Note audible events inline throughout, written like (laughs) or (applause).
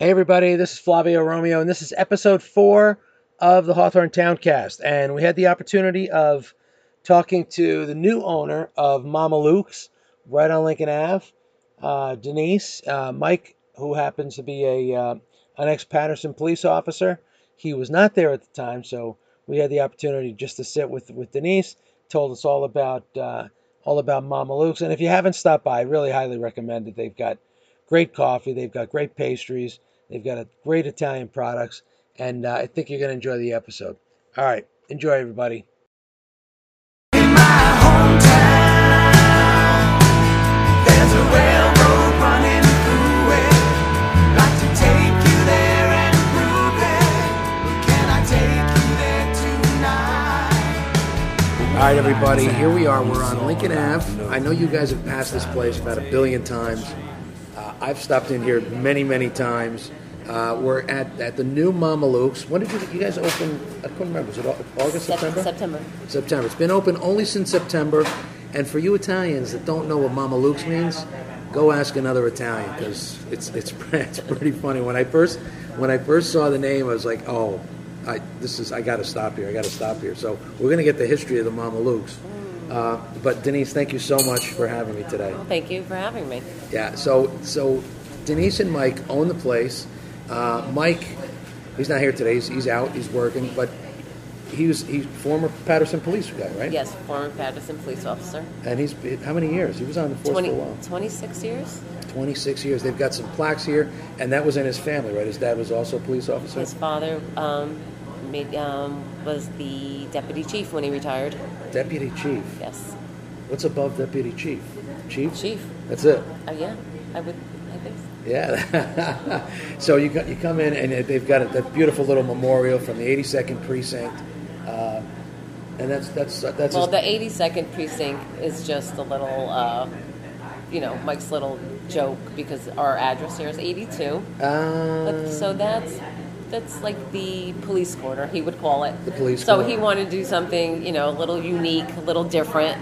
Hey everybody, this is Flavio Romeo, and this is episode four of the Hawthorne Towncast. And we had the opportunity of talking to the new owner of Mama Luke's right on Lincoln Ave, uh, Denise, uh, Mike, who happens to be a uh, an ex Paterson police officer. He was not there at the time, so we had the opportunity just to sit with with Denise. Told us all about uh, all about Mama Luke's, and if you haven't stopped by, I really highly recommend it. They've got great coffee, they've got great pastries, they've got a great Italian products, and uh, I think you're going to enjoy the episode. All right, enjoy everybody. In my hometown, there's a railroad running through it. Like to take you there and prove it. Can I take you there tonight? All right, everybody, here we are. We're on Lincoln Ave. I know you guys have passed this place about a billion times. I've stopped in here many, many times. Uh, we're at, at the new Mama Luke's. When did you, you guys open? I couldn't remember. Was it August, Sep- September? September. September. It's been open only since September. And for you Italians that don't know what Mama Luke's means, go ask another Italian because it's, it's (laughs) it's pretty funny. When I first when I first saw the name, I was like, oh, I, this is I got to stop here. I got to stop here. So we're gonna get the history of the Mama Luke's. Uh, but Denise, thank you so much for having me today. Thank you for having me. Yeah. So so Denise and Mike own the place. Uh, Mike, he's not here today. He's, he's out. He's working. But he was he's former Paterson police guy, right? Yes, former Paterson police officer. And he's how many years? He was on the force 20, for a while. 26 years. 26 years. They've got some plaques here, and that was in his family, right? His dad was also a police officer. His father um, made, um, was the deputy chief when he retired. Deputy chief. Yes, What's above deputy chief? Chief. chief. That's it. Uh, yeah, I would. I think. So. Yeah. (laughs) so you got, you come in and they've got a, that beautiful little memorial from the 82nd precinct, uh, and that's that's that's Well, the 82nd precinct is just a little, uh, you know, Mike's little joke because our address here is 82. Uh, But, so that's that's like the police corner, he would call it. The police So corner. he wanted to do something, you know, a little unique, a little different.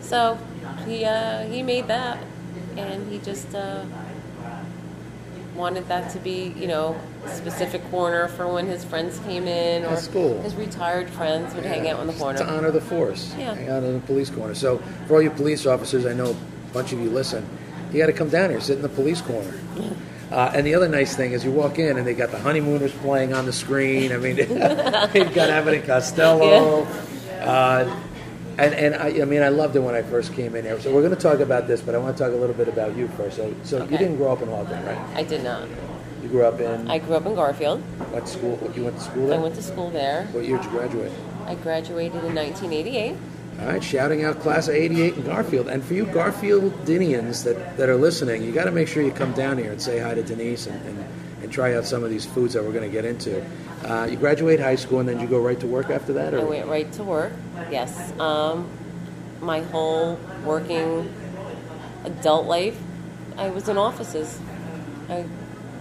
So he uh, he made that, and he just uh, wanted that to be, you know, a specific corner for when his friends came in, or That's cool. his retired friends would hang out on the corner. To honor the force. Yeah. Hang out in the police corner. So for all you police officers, I know a bunch of you listen. You got to come down here, sit in the police corner. (laughs) Uh, and the other nice thing is you walk in and they got the honeymooners playing on the screen. I mean, (laughs) they've got Abbott and Costello. Uh, and and I, I mean, I loved it when I first came in here. So we're going to talk about this, but I want to talk a little bit about you first. So, so you didn't grow up in Hawthorne, right? I did not. You grew up in I grew up in Garfield. what school? What, you went to school there? I went to school there. What year did you graduate? I graduated in 1988. All right, shouting out class of 88 in Garfield. And for you Garfieldinians that, that are listening, you got to make sure you come down here and say hi to Denise and, and, and try out some of these foods that we're going to get into. Uh, you graduate high school and then you go right to work after that? Or? I went right to work. Yes. Um, my whole working adult life, I was in offices. I,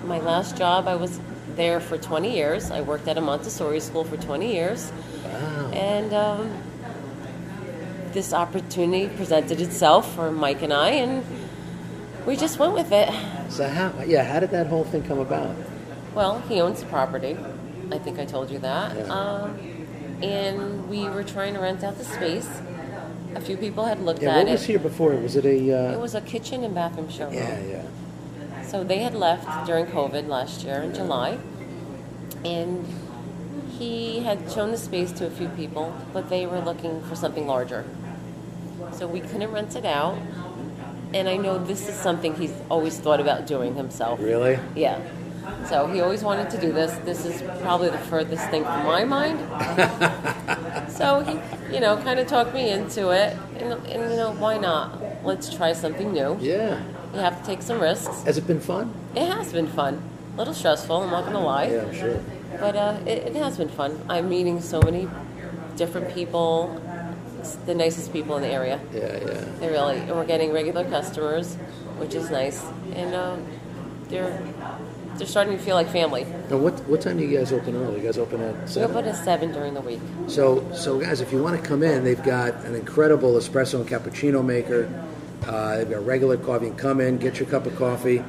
my last job, I was there for 20 years. I worked at a Montessori school for 20 years. Wow. And um, this opportunity presented itself for Mike and I, and we just went with it. So how, yeah, how did that whole thing come about? Well, he owns the property. I think I told you that. Yeah. Um, and we were trying to rent out the space. A few people had looked Yeah, at it. what was here before? Was it a... Uh, It was a kitchen and bathroom showroom. yeah, yeah. So they had left during COVID last year in July. And he had shown the space to a few people, but they were looking for something larger. So we couldn't rent it out. And I know this is something he's always thought about doing himself. Really? Yeah. So he always wanted to do this. This is probably the furthest thing from my mind. (laughs) so he, you know, kind of talked me into it. And, and, you know, why not? Let's try something new. Yeah. You have to take some risks. Has it been fun? It has been fun. A little stressful, I'm not going to lie. Yeah, I'm sure. But uh, it, it has been fun. I'm meeting so many different people, the nicest people in the area. Yeah, yeah. They really, and we're getting regular customers, which is nice. And uh, they're they're starting to feel like family. Now, what what time do you guys open early? You guys open at We seven. open at seven during the week. So, so guys, if you want to come in, they've got an incredible espresso and cappuccino maker. Uh, they've got regular coffee. You can come in, get your cup of coffee,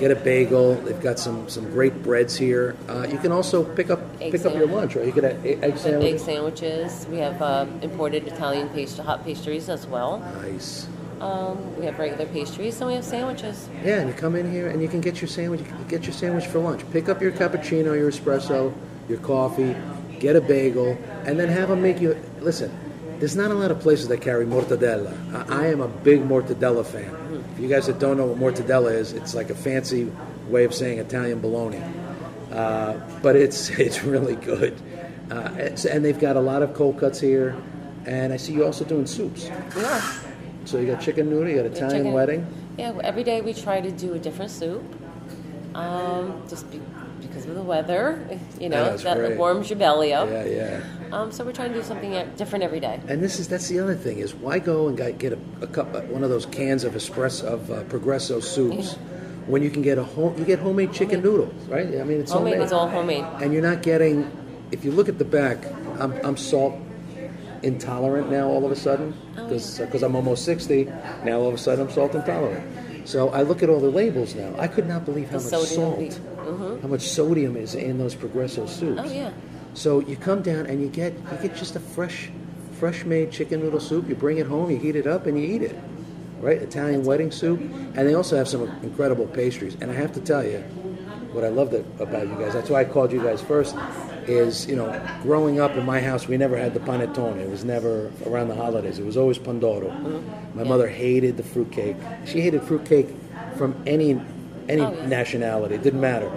get a bagel. They've got some some great breads here. Uh, you can also pick up Egg pick up your lunch, right? You get an egg Egg sandwich. sandwiches. We have uh, imported Italian pastry, hot pastries as well. Nice. Um, we have regular pastries, and we have sandwiches. Yeah, and you come in here and you can get your sandwich. You can get your sandwich for lunch. Pick up your cappuccino, your espresso, your coffee, get a bagel, and then have them make you. Listen, there's not a lot of places that carry mortadella. I, I am a big mortadella fan. For you guys that don't know what mortadella is, it's like a fancy way of saying Italian bologna, uh, but it's (laughs) it's really good. Uh, it's, and they've got a lot of cold cuts here, and I see you also doing soups. We are. So you got chicken noodle, you got Italian chicken. wedding. Yeah, every day we try to do a different soup. Um, just be, because the weather, you know, That's that great. warms your belly up. Yeah, yeah. Um, so we're trying to do something different every day. And this is that's the other thing is why go and get get a, a cup uh, one of those cans of espresso of uh, Progresso soups when you can get a home you get homemade chicken noodles right I mean it's Homemade homemade, is all homemade. and you're not getting if you look at the back I'm, I'm salt intolerant now all of a sudden Oh, because I'm almost 60 now all of a sudden I'm salt intolerant so I look at all the labels now I could not believe how The much salt be- how much sodium is in those Progresso soups Oh yeah. so you come down and you get you get just a fresh, fresh made chicken noodle soup. You bring it home, you heat it up, and you eat it. Right, Italian wedding soup, and they also have some incredible pastries. And I have to tell you, what I loved about you guys. That's why I called you guys first. Is you know, growing up in my house, we never had the panettone. It was never around the holidays. It was always pandoro. My mother hated the fruitcake. She hated fruitcake from any any Oh, yeah. nationality. It didn't matter.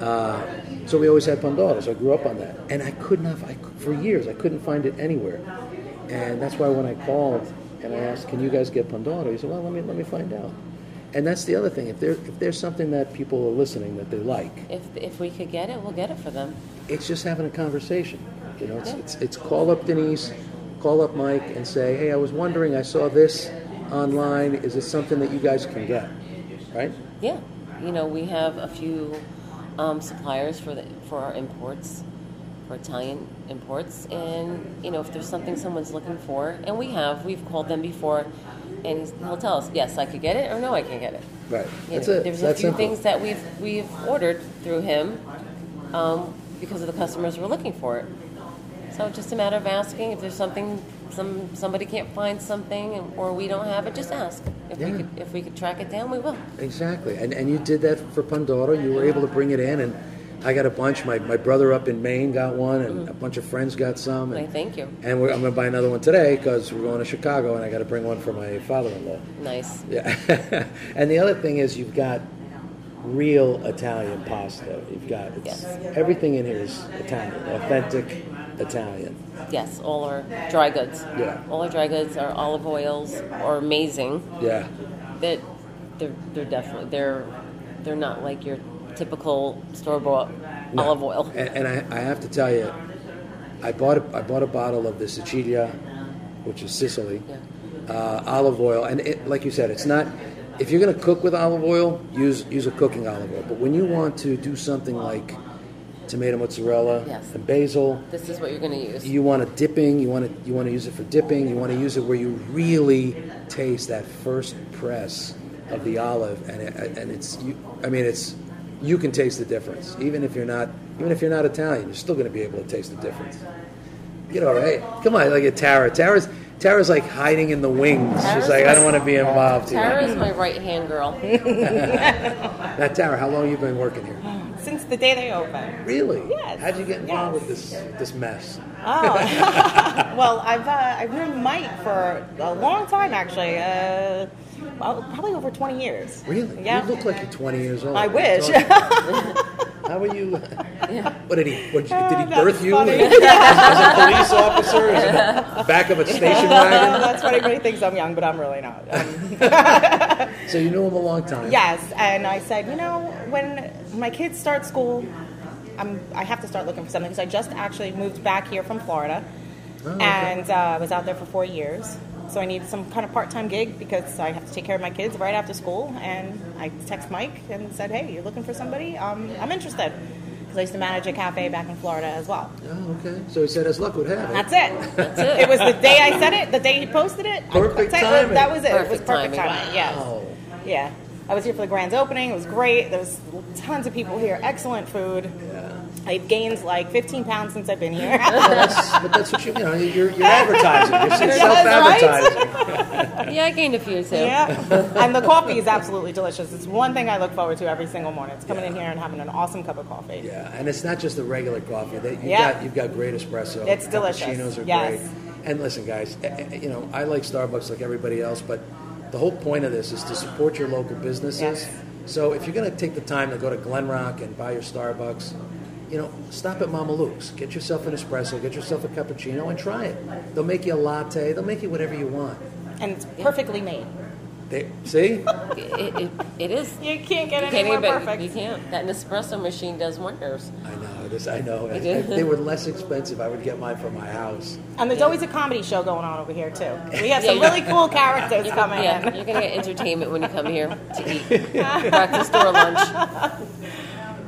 Uh, so we always had pandoro. So I grew up on that, and I could not. I, for years, I couldn't find it anywhere, and that's why when I called and I asked, "Can you guys get pandoro?" He said, "Well, let me let me find out." And that's the other thing. If there if there's something that people are listening that they like, If if we could get it, we'll get it for them. it's just having a conversation. You know, it's, it's, it's call up Denise, call up Mike, and say, hey, I was wondering, I saw this online. Is it something that you guys can get? Right? Yeah, you know, we have a few um, suppliers for the for our imports, for Italian imports, and you know, if there's something someone's looking for, and we have, we've called them before, and he'll tell us, yes, I could get it, or no, I can't get it. Right. You That's know, it. There's It's that a few simple. things that we've we've ordered through him um, because of the customers were looking for it. So it's just a matter of asking if there's something, some somebody can't find something, and- or we don't have it, just ask. If Yeah. we could if we could track it down, we will. Exactly. And, and you did that for Pandoro. You were able to bring it in, and I got a bunch. My, my brother up in Maine got one, and a mm. bunch of friends got some. And, thank you. and we're, I'm going to buy another one today because we're going to Chicago, and I got to bring one for my father in law. Nice. Yeah. (laughs) and the other thing is you've got real Italian pasta. You've got Yes. everything in here is Italian, authentic Italian. Yes, all our dry goods. Yeah. All our dry goods, our olive oils are amazing. Yeah. That they're they're definitely they're they're not like your typical store bought No. olive oil. And, and I, I have to tell you, I bought a, I bought a bottle of the Sicilia, which is Sicily, Yeah. uh, olive oil, and it, like you said, it's not. If you're going to cook with olive oil, use use a cooking olive oil. But when you want to do something like tomato mozzarella Yes. and basil, This is what you're going to use. you want a dipping. You want to you want to use it for dipping. You want to use it where you really taste that first press of the olive, and it, and it's you. I mean, it's you can taste the difference, even if you're not even if you're not Italian. You're still going to be able to taste the difference. You know, right? Come on, look at Tara. Tara's Tara's like hiding in the wings. She's like, I don't want to be involved here. Tara is my right hand girl. (laughs) Now, Tara, how long have you been working here? Since the day they opened. Really? Yes. How'd you get involved Yes. with this this mess? Oh, (laughs) (laughs) well, I've uh, I've known Mike for a long time actually. Uh, well, probably over 20 years. Really? Yeah. You look like you're 20 years old. I What are you wish. (laughs) How are you? What did he? What, did Oh, he that's birth you funny. as a (laughs) police officer? As a back of a station (laughs) wagon? that's what everybody thinks I'm young, but I'm really not. Um, So you knew him a long time. yes, and I said, you know, when my kids start school, I'm, I have to start looking for something because I just actually moved back here from Florida, Oh, okay. and uh, I was out there for four years. So I needed some kind of part-time gig because I have to take care of my kids right after school. And I text Mike and said, "Hey, you're looking for somebody? Um, I'm interested." Because I used to manage a cafe back in Florida as well. Oh, okay. So he said, as luck would have it. That's it. (laughs) That's it. It was the day I said it, the day he posted it. Perfect I- timing. That was it. it was Perfect perfect timing. timing. Yes. Wow. Yeah. I was here for the grand opening. It was great. There was tons of people here. Excellent food. I've gained like 15 pounds since I've been here. (laughs) Well, that's, but that's what you, you know, you're, you're (laughs) advertising. You're self-advertising. (laughs) Yeah, I gained a few too. yeah, and the coffee is absolutely delicious. It's one thing I look forward to every single morning. It's coming in here and having an awesome cup of coffee. Yeah, and it's not just the regular coffee. That you've Yeah. got you've got great espresso. It's delicious. Cappuccinos are Yes. great. And listen, guys, eh, eh, you know I like Starbucks like everybody else, but the whole point of this is to support your local businesses. Yes. So if you're going to take the time to go to Glen Rock and buy your Starbucks, you know, stop at Mama Luke's. Get yourself an espresso. Get yourself a cappuccino and try it. They'll make you a latte. They'll make you whatever you want. And it's perfectly made. They, see? It, it, it is. You can't get You any can't more perfect. You can't. That Nespresso machine does wonders. I know this. I know. You do? If they were less expensive, I would get mine from my house. And there's always a comedy show going on over here too. We have (laughs) Yeah, some really cool characters You coming can, yeah, in. you're gonna get entertainment when you come here to eat (laughs) breakfast or lunch. (laughs)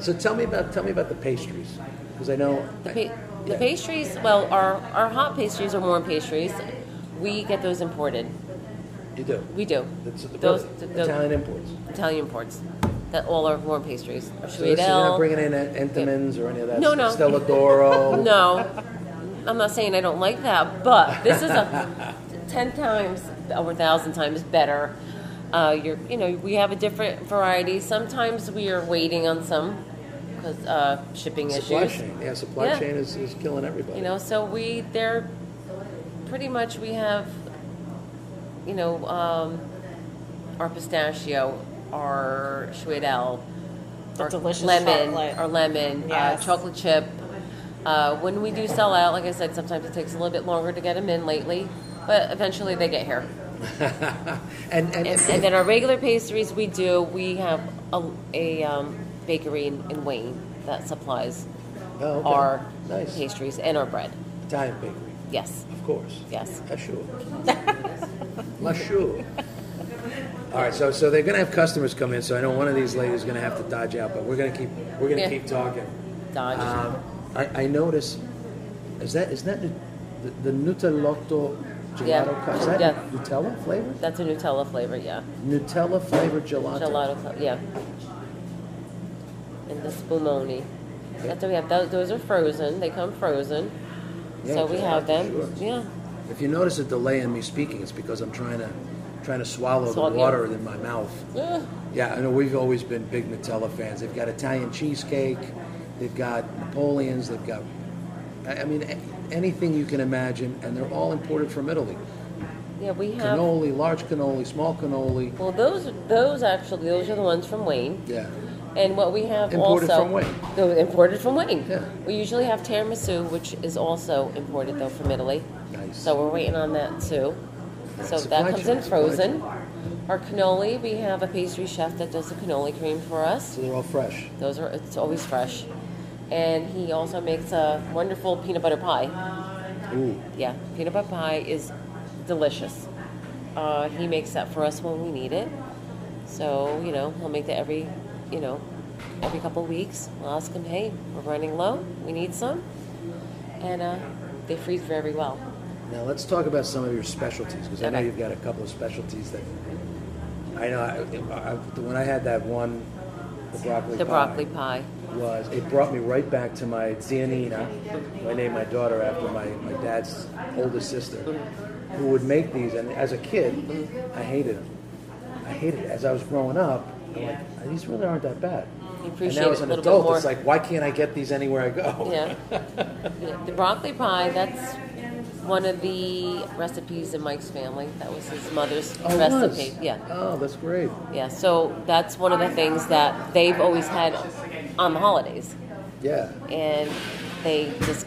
So tell me about tell me about the pastries because I know The, I- pa- the yeah. pastries, well, our, our hot pastries are warm pastries. We get those imported. You do. We do. That's the Those really the, Italian imports. Italian imports. That all are warm pastries. Our So this is not bringing in Entenmann's or any of that. No, no. Stella D'Oro. (laughs) No, I'm not saying I don't like that, but this is a (laughs) ten times over a thousand times better. Uh, you're, you know, we have a different variety. Sometimes we are waiting on some because uh, shipping Supply issues. chain. Yeah, supply Yeah. chain is, is killing everybody. You know, so we they're pretty much we have, you know, um, our pistachio, our Schwedel, The our delicious lemon, chocolate. our lemon, Yes. uh, chocolate chip. Uh, when we do sell out, like I said, sometimes it takes a little bit longer to get them in lately, but eventually they get here. (laughs) and, and, And, and then our regular pastries, we do. We have a, a um, bakery in, in Wayne that supplies Oh, okay. our Nice. pastries and our bread. Italian bakery, Yes, of course. yes. La sure. (laughs) All right, so so they're gonna have customers come in. So I know one of these ladies is gonna have to dodge out, but we're gonna keep we're gonna Yeah. keep talking. Dodge. Um, I, I notice is that is that the, the, Nutellotto gelato Yeah. cup? Is that Yeah. Nutella flavor? That's a Nutella flavor, yeah. Nutella flavored gelato. Gelato, yeah. The spumoni. That's what we have. Those, those are frozen. They come frozen. Yeah, so we have them. sure. Yeah. If you notice a delay in me speaking, it's because I'm trying to trying to swallow Swallow, the water in my mouth. Yeah. Yeah, I know we've always been big Nutella fans. They've got Italian cheesecake, they've got Napoleons, they've got, I I mean, anything you can imagine, and they're all imported from Italy. Yeah, we have. Cannoli, large cannoli, small cannoli. Well, those those actually those are the ones from Wayne. Yeah, And what we have Imported also from Wayne. Imported from Wayne. Yeah. We usually have tiramisu, which is also imported though from Italy. nice. So we're waiting on that too. So Supply that comes chain, in supply frozen. Our cannoli, we have a pastry chef that does the cannoli cream for us. So they're all fresh. Those are it's always fresh. And he also makes a wonderful peanut butter pie. Ooh, Yeah, peanut butter pie is delicious. Uh, he makes that for us when we need it. So, you know, he'll make that every, you know, every couple of weeks. We'll ask them, hey, we're running low. We need some. And uh, they freeze very well. Now let's talk about some of your specialties because I know Okay. you've got a couple of specialties that I know. I, I, when I had that one, the broccoli. The pie, broccoli pie. was it brought me right back to my Zianina. I named my daughter after my, my dad's oldest sister, who would make these. And as a kid, I hated them. I hated it. As I was growing up, I'm like, these really aren't that bad. You And appreciate now as it a an little bit adult, more. it's like, why can't I get these anywhere I go? Yeah. (laughs) yeah. The broccoli pie, that's one of the recipes in Mike's family. That was his mother's Oh, it recipe. was? Yeah. Oh, that's great. Yeah, so that's one of the things that they've always had on the holidays. Yeah. And they just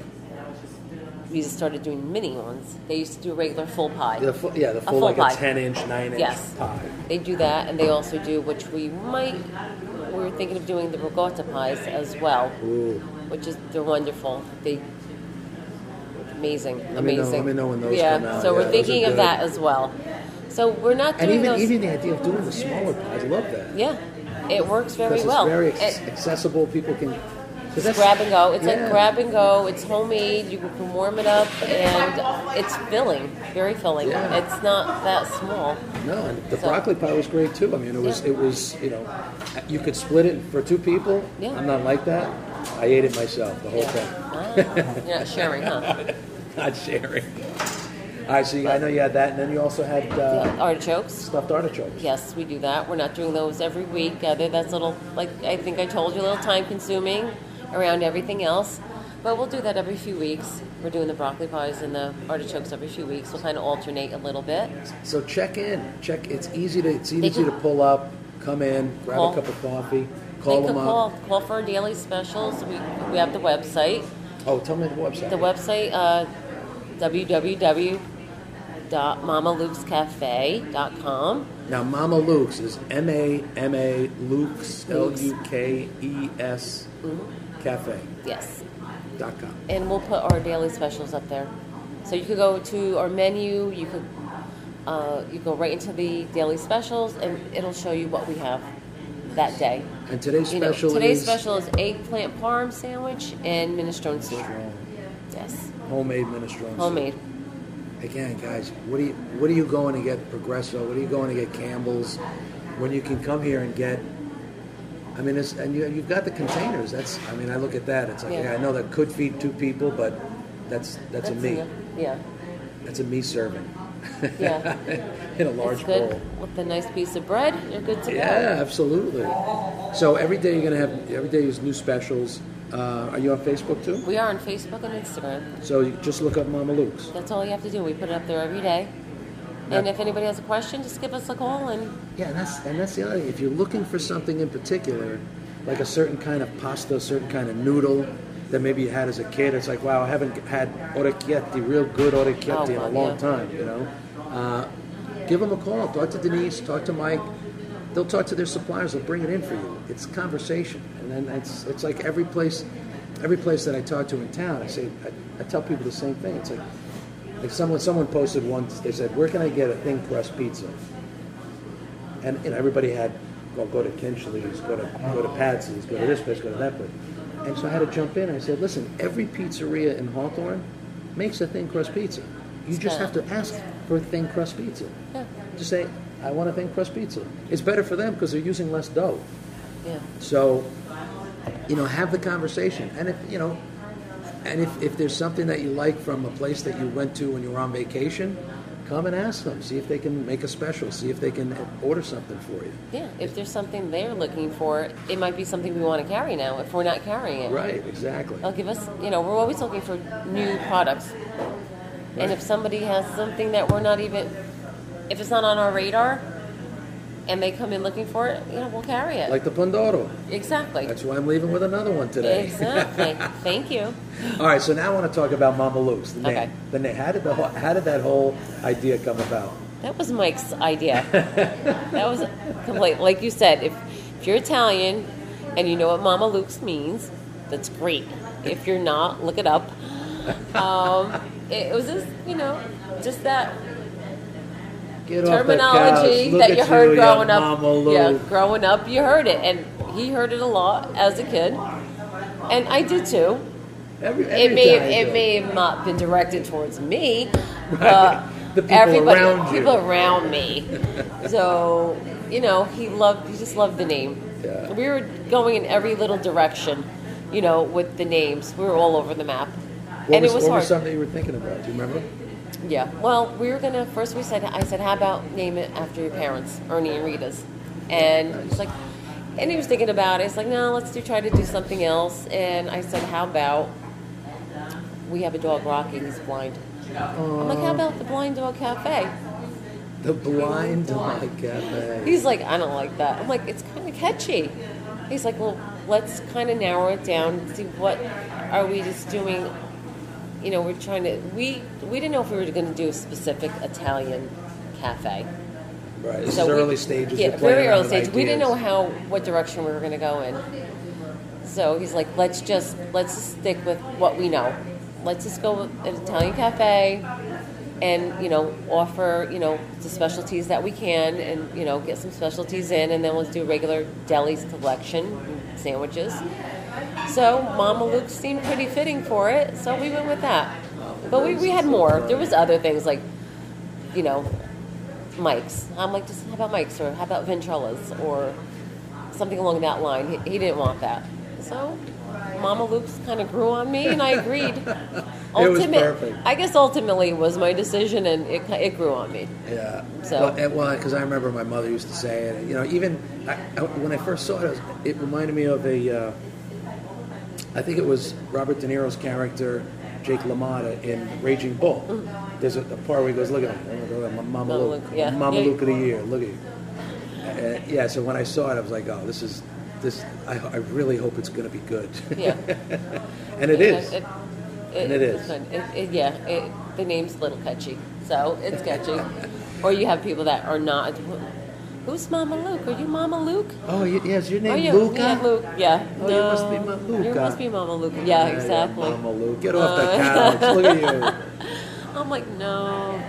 we just started doing mini ones. They used to do a regular full pie. The full, yeah, the full, full like pie. a 10 inch, 9 inch Yes. pie. They do that, and they also do, which we might, we were thinking of doing the ricotta pies as well, Ooh. which is they're wonderful. They amazing, me know- amazing. let me know when those yeah, come out. so Yeah, we're thinking of that as well. So we're not And doing even, those. even the idea of doing the smaller pies, I love that. yeah, it works very well. it's very And- accessible. People can It's grab and go. It's yeah. like grab and go. It's homemade. You can warm it up, and it's filling, very filling. Yeah. It's not that small. No, and the So- broccoli pie was great too. I mean, it was Yeah. it was you know, you could split it for two people. Yeah. I'm not like that. I ate it myself, the whole Yeah. thing. Ah, (laughs) you're not sharing, huh? Not sharing. All right, so you, I know you had that, and then you also had uh, artichokes. stuffed artichokes. Yes, we do that. We're not doing those every week. Uh, that's a little, like I think I told you, a little time consuming around everything else. But we'll do that every few weeks. We're doing the broccoli pies and the artichokes every few weeks. We'll kind of alternate a little bit. So check in. Check. It's easy to it's easy can- to pull up, come in, grab Call. a cup of coffee, call Make them up. call. Call for our daily specials. We, we have the website. Oh, tell me the website. The website, uh, www.mamalukescafe.com. now, Mama Luke's is M A M A Luke's L. U K E S Cafe Yes. dot com. and we'll put our daily specials up there. So you could go to our menu. You could uh, you go right into the daily specials, and it'll show you what we have that day. And today's You know, special today's is special is eggplant parm sandwich and minestrone soup. Yes, homemade minestrone. soup. homemade. Again, guys, what are you what are you going to get Progresso? What are you going to get Campbell's? When you can come here and get, I mean, it's, and you, you've got the containers. That's, I mean, I look at that. It's like, Yeah. yeah, I know that could feed two people, but that's that's, a me. Yeah, That's a me serving. Yeah. (laughs) In a large bowl. with a nice piece of bread. You're good to go. Yeah, absolutely. So every day you're gonna have every day is new specials. Uh, are you on Facebook too? We are on Facebook and Instagram. So you just look up Mama Luke's. That's all you have to do. We put it up there every day. And if anybody has a question, just give us a call and Yeah, and that's and that's the other thing. If you're looking for something in particular, like a certain kind of pasta, a certain kind of noodle that maybe you had as a kid, it's like, wow, I haven't had orecchietti, real good orecchietti, Oh, in a God, long yeah. time. You know, uh, give them a call. Talk to Denise. Talk to Mike. They'll talk to their suppliers. They'll bring it in for you. It's conversation, and then it's it's like every place, every place that I talk to in town, I say I, I tell people the same thing. It's like like someone someone posted once. They said, "Where can I get a thin crust pizza?" And you know, everybody had, well, go to Kinchley's, go to go to Patsy's, go to this place, go to that place. And so I had to jump in. And I said, "Listen, every pizzeria in Hawthorne makes a thin crust pizza. You just have to ask for a thin crust pizza. yeah, Just say, I want a thin crust pizza. It's better for them because they're using less dough. yeah. So, you know, have the conversation. And if, you know, and if, if there's something that you like from a place that you went to when you were on vacation, come and ask them. See if they can make a special. See if they can order something for you. Yeah, if there's something they're looking for, it might be something we want to carry now if we're not carrying it. Right, exactly. They'll give us, you know, we're always looking for new products. And if somebody has something that we're not even, if it's not on our radar and they come in looking for it, you know, we'll carry it. Like the Pandoro. exactly. That's why I'm leaving with another one today. Exactly. (laughs) Thank you. All right, so now I want to talk about Mama Luke's. The name. Okay. The name. How did the whole, how did that whole idea come about? That was Mike's idea. that was complete. Like you said, if, if you're Italian and you know what Mama Luke's means, that's great. If you're not, look it up. (laughs) Um, it, it was just, you know, just that Get terminology the couch. Look that at you heard growing up. Yeah, growing up, you heard it, and he heard it a lot as a kid, and I did too. Every, It may Italian it may have not been directed towards me, (laughs) but The people everybody, around you. people around me. (laughs) So you know, he loved. He just loved the name. Yeah. We were going in every little direction, you know, with the names. We were all over the map, What and was, it was what hard. was something you were thinking about? Do you remember? Yeah. Well, we were gonna first. We said, I said, how about name it after your parents, Ernie and Rita's, and he's like, and he was thinking about it. He's like, no, let's do try to do something else. And I said, how about we have a dog, Rocky. He's blind. I'm like, how oh. about the Blind Dog Cafe? The Blind Dog Cafe. He's like, I don't like that. I'm like, it's kind of catchy. He's like, well, let's kind of narrow it down and see what are we just doing. You know, we're trying to. We we didn't know if we were going to do a specific Italian cafe. Right. This So is we- early stages. Yeah, very early stage. We didn't know how what direction we were going to go in. So he's like, let's just let's just stick with what we know. Let's just go with an Italian cafe, and you know offer you know the specialties that we can, and you know get some specialties in, and then let's do a regular deli collection, sandwiches, So Mama Luke seemed pretty fitting for it, so we went with that. But we, we had more. There was other things like, you know, Mike's. I'm like, just how about Mike's or how about Ventrellas or something along that line. He, he didn't want that. So Mama Luke's kind of grew on me, and I agreed. (laughs) was perfect. I guess ultimately it was my decision, and it, it grew on me. Yeah. So- well, and- well, because I remember my mother used to say it. You know, even I, I, when I first saw it, it, it reminded me of a. Uh, I think it was Robert De Niro's character, Jake LaMotta in Raging Bull. There's a, a part where he goes, "Look at him, look at him, Mama Luke, yeah. Mama Yeah. Luke of the year. Look at you." Uh, yeah. So when I saw it, I was like, "Oh, this is this. I, I really hope it's going to be good." Yeah. (laughs) and it is. It, And it is. It, it, yeah, it, the name's a little catchy, so it's catchy. or you have people that are not. Who's Mama Luke? Are you Mama Luke? Oh, yes, your Oh, name yeah, Luca. yeah, Luke. Yeah. Oh, no, you must be Ma- You Luca. must be Mama Luke. Yeah, exactly. Mama Luke, get off the Uh, couch. Look at you. (laughs) I'm like, no,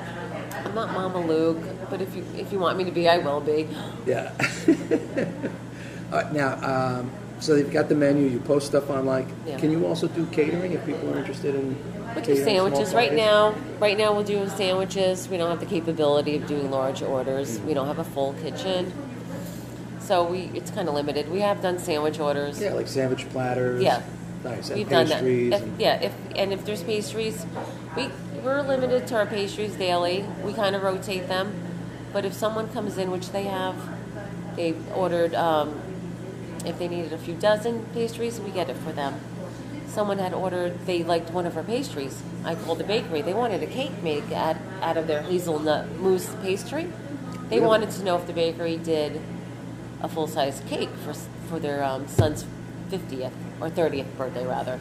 I'm not Mama Luke. But if you if you want me to be, I will be. Yeah. (laughs) All right, now, um, so you've got the menu. You post stuff online. Yeah. Can you also do catering if people are interested in? We do sandwiches right now. Right now, we're doing sandwiches. We don't have the capability of doing large orders. We don't have a full kitchen, so we it's kind of limited. We have done sandwich orders. Yeah, like sandwich platters. Yeah. Nice. And We've done that. If- and- yeah, if and if there's pastries, we we're limited to our pastries daily. We kind of rotate them, but if someone comes in, which they have, they ordered. Um, if they needed a few dozen pastries, we get it for them. Someone had ordered. They liked one of our pastries. I called the bakery. They wanted a cake made out, out of their hazelnut mousse pastry. They Really? wanted to know if the bakery did a full size cake for for their um, son's 50th or 30th birthday rather.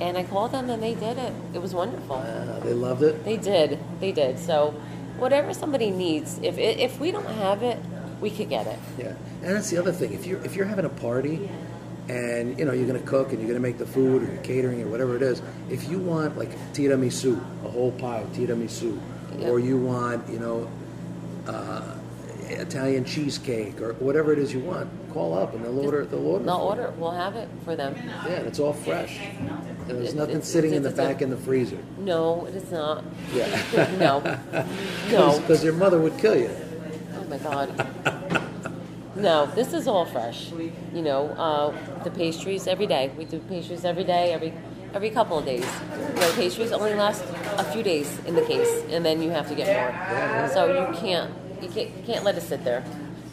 And I called them and they did it. It was wonderful. Uh, they loved it. They did. They did. So whatever somebody needs, if if we don't have it, we could get it. Yeah, and that's the other thing. If you're if you're having a party, and you know you're going to cook and you're going to make the food or you're catering or whatever it is, if you want like tiramisu, a whole pie of tiramisu, Yeah. or you want you know uh, Italian cheesecake or whatever it is you want, call up and they'll order. They'll order. They'll you. order. it. We'll have it for them. Yeah, and it's all fresh. And there's nothing it's- sitting in the it's a- back in the freezer. No, it is not. Yeah. (laughs) No. (laughs) No. Because your mother would kill you. Oh my god. (laughs) No, this is all fresh. You know, uh, the pastries every day. We do pastries every day, every every couple of days. You know, pastries only last a few days in the case, and then you have to get more. So you can't you can't, you can't let it sit there.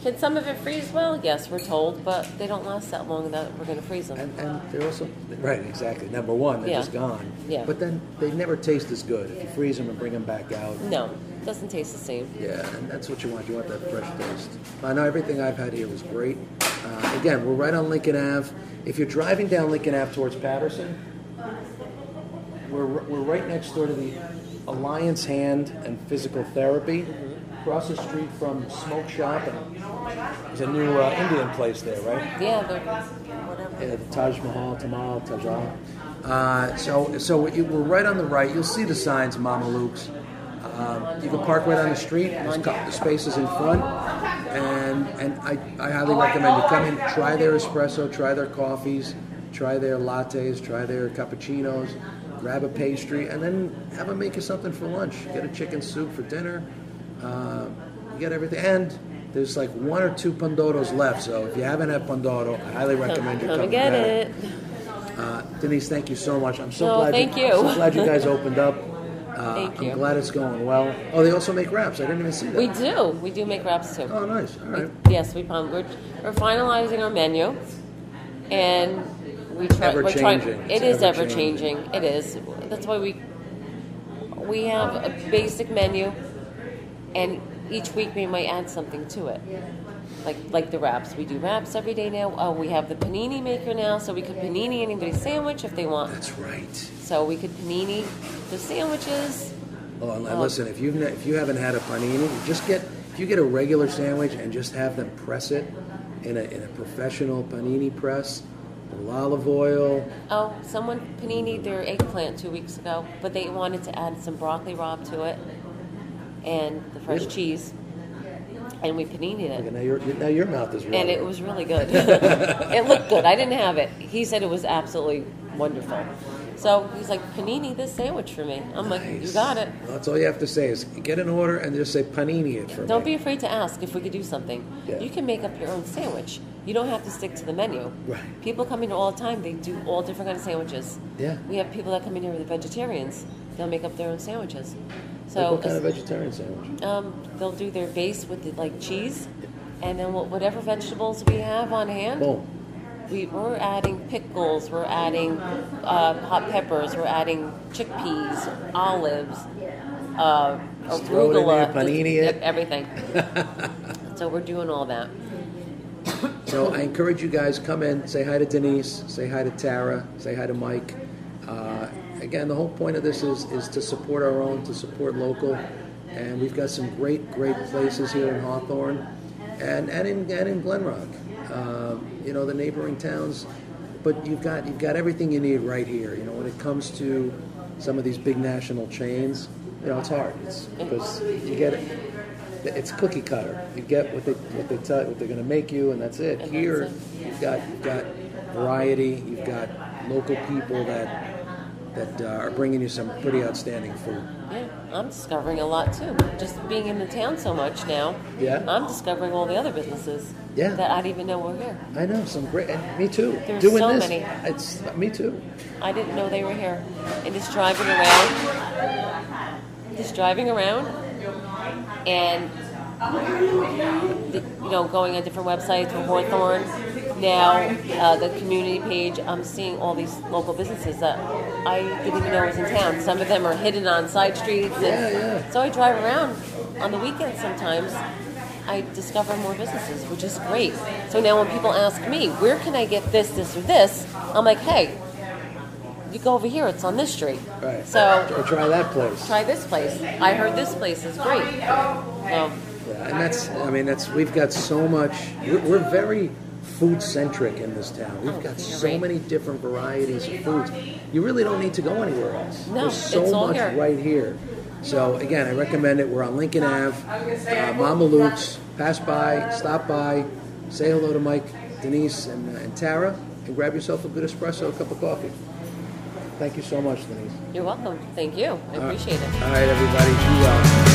Can some of it freeze? Well, yes, we're told, but they don't last that long that we're going to freeze them. And, and they're also right, exactly. Number one, they're Yeah. just gone. Yeah. But then they never taste as good if you freeze them and bring them back out. No, doesn't taste the same. Yeah, and that's what you want. You want that fresh taste. I know everything I've had here was great. Uh, again, we're right on Lincoln Ave. If you're driving down Lincoln Ave towards Paterson, we're, we're right next door to the Alliance Hand and Physical Therapy. Across the street from Smoke Shop, and there's a new uh, Indian place there, right? Yeah, they're whatever. Yeah, the Taj Mahal, Tamal, Tajal. Uh, so, so you, we're right on the right. You'll see the signs, Mama Luke's. Um, you can park right on the street. There's a couple of spaces in front, and and I, I highly recommend you come in, try their espresso, try their coffees, try their lattes, try their cappuccinos, grab a pastry, and then have them make you something for lunch. Get a chicken soup for dinner. Uh, you get everything, and there's like one or two pandoros left. So if you haven't had pandoro, I highly Come, recommend you come come get it. uh, Denise, thank you so much. I'm so No, glad. thank you, you. So glad you guys opened up. (laughs) Uh, Thank I'm you. glad it's going well. Oh, they also make wraps. I didn't even see that. We do. We do make wraps too. Oh, nice. All right. Yes, we found we're, we're finalizing our menu, and we try. We're trying. It It's is ever changing. It is. That's why we we have a basic menu, and each week we might add something to it. Like like the wraps, we do wraps every day now. Oh, we have the panini maker now, so we could panini anybody's sandwich if they want. That's right. So we could panini the sandwiches. Oh, and Oh. listen, if you've ne- if you haven't had a panini, just get if you get a regular sandwich and just have them press it in a in a professional panini press, with olive oil. Oh, someone panini their eggplant two weeks ago, but they wanted to add some broccoli rabe to it and the fresh Really? cheese. And we paninied Okay, it. now your now your mouth is. And it was really good. (laughs) it looked good. I didn't have it. He said it was absolutely wonderful. So he's like, panini this sandwich for me. I'm like, you Nice. got it. Well, That's all you have to say is get an order and just say panini it for me. Don't me. be afraid to ask if we could do something. Yeah. You can make up your own sandwich. You don't have to stick to the menu. Right. People come in all the time. They do all different kind of sandwiches. Yeah. We have people that come in here with vegetarians. They'll make up their own sandwiches. So what kind of vegetarian sandwich? um, they'll do their base with the, like cheese, and then wha- whatever vegetables we have on hand. Boom. We, we're adding pickles, we're adding uh, hot peppers, we're adding chickpeas, olives, uh, Just throw it in there, arugula, panini just- everything. (laughs) so we're doing all that. So I encourage you guys come in, say hi to Denise, say hi to Tara, say hi to Mike. Uh, again, the whole point of this is is to support our own, to support local, and we've got some great great places here in Hawthorne, and and in and in Glen Rock. Um, you know the neighboring towns, but you've got you've got everything you need right here. You know when it comes to some of these big national chains, you know it's hard. It's because you get it. It's cookie cutter. You get what they what they tell what they're going to make you, and that's it. Here, you've got you've got variety. You've got local people that that uh, are bringing you some pretty outstanding food. Yeah, I'm discovering a lot too. Just being in the town so much now. Yeah. I'm discovering all the other businesses. Yeah. That I didn't even know were here. I know some great. And me too. There's Doing so this, many. it's me too. I didn't know they were here. And just driving around, just driving around, and the, you know, going on different websites for Hawthorne. Now, uh, the community page, I'm seeing all these local businesses that I didn't even know was in town. Some of them are hidden on side streets. and Yeah, yeah. So I drive around on the weekends sometimes. I discover more businesses, which is great. So now when people ask me, where can I get this, this, or this? I'm like, hey, you go over here, it's on this street. Right. So Or try that place. try this place. I heard this place is great. So, Yeah, and that's. I mean, that's. We've got so much. We're, we're very food centric in this town. We've Oh, got so right. many different varieties of foods. You really don't need to go anywhere else. No, There's so it's all much here. right here. So again, I recommend it. We're on Lincoln Ave, uh, Mama Luke's. Pass by, stop by, say hello to Mike, Denise, and, uh, and Tara, and grab yourself a good espresso, a cup of coffee. Thank you so much, Denise. you're welcome. Thank you. I appreciate it. All right, everybody, be well.